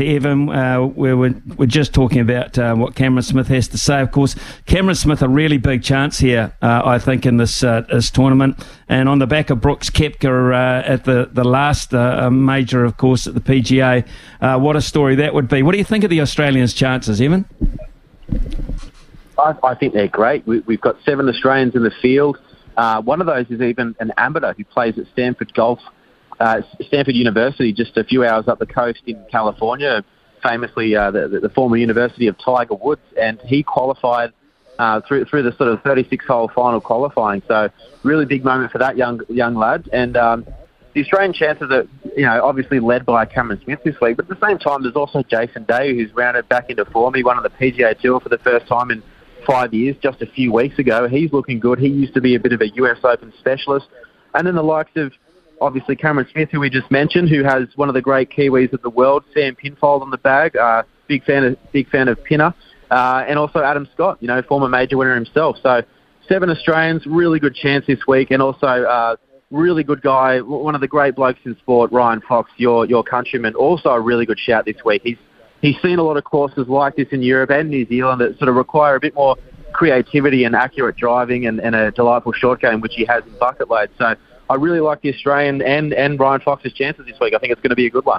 to Evin. Uh, we were, we're just talking about uh, what Cameron Smith has to say. Of course, Cameron Smith a really big chance here, uh, I think, in this uh, this tournament. And on the back of Brooks Koepka uh, at the the last uh, major, of course, at the PGA, what a story that would be. What do you think of the Australians' chances, Evin? I, I think they're great. We, have got seven Australians in the field. one of those is even an amateur who plays at Stanford Golf uh, Stanford University, just a few hours up the coast in California, famously uh, the, the, former university of Tiger Woods, and he qualified uh, through through the sort of 36-hole final qualifying. So really big moment for that young young lad. And um, the Australian chances are, you know, obviously led by Cameron Smith this week, but at the same time, there's also Jason Day who's rounded back into form. He won on the PGA Tour for the first time in five years, just a few weeks ago. He's looking good. He used to be a bit of a US Open specialist. And then the likes of obviously Cameron Smith, who we just mentioned, who has one of the great Kiwis of the world, Sam Pinfold on the bag. Uh, big fan of big fan of Pinner, uh, and also Adam Scott, you know, former major winner himself. So seven Australians, really good chance this week, and also uh, really good guy, one of the great blokes in sport, Ryan Fox, your your countryman, also a really good shout this week. He's he's seen a lot of courses like this in Europe and New Zealand that sort of require a bit more creativity and accurate driving and, and a delightful short game, which he has in bucket load. So I really like the Australian and, and Ryan Fox's chances this week. I think it's going to be a good one.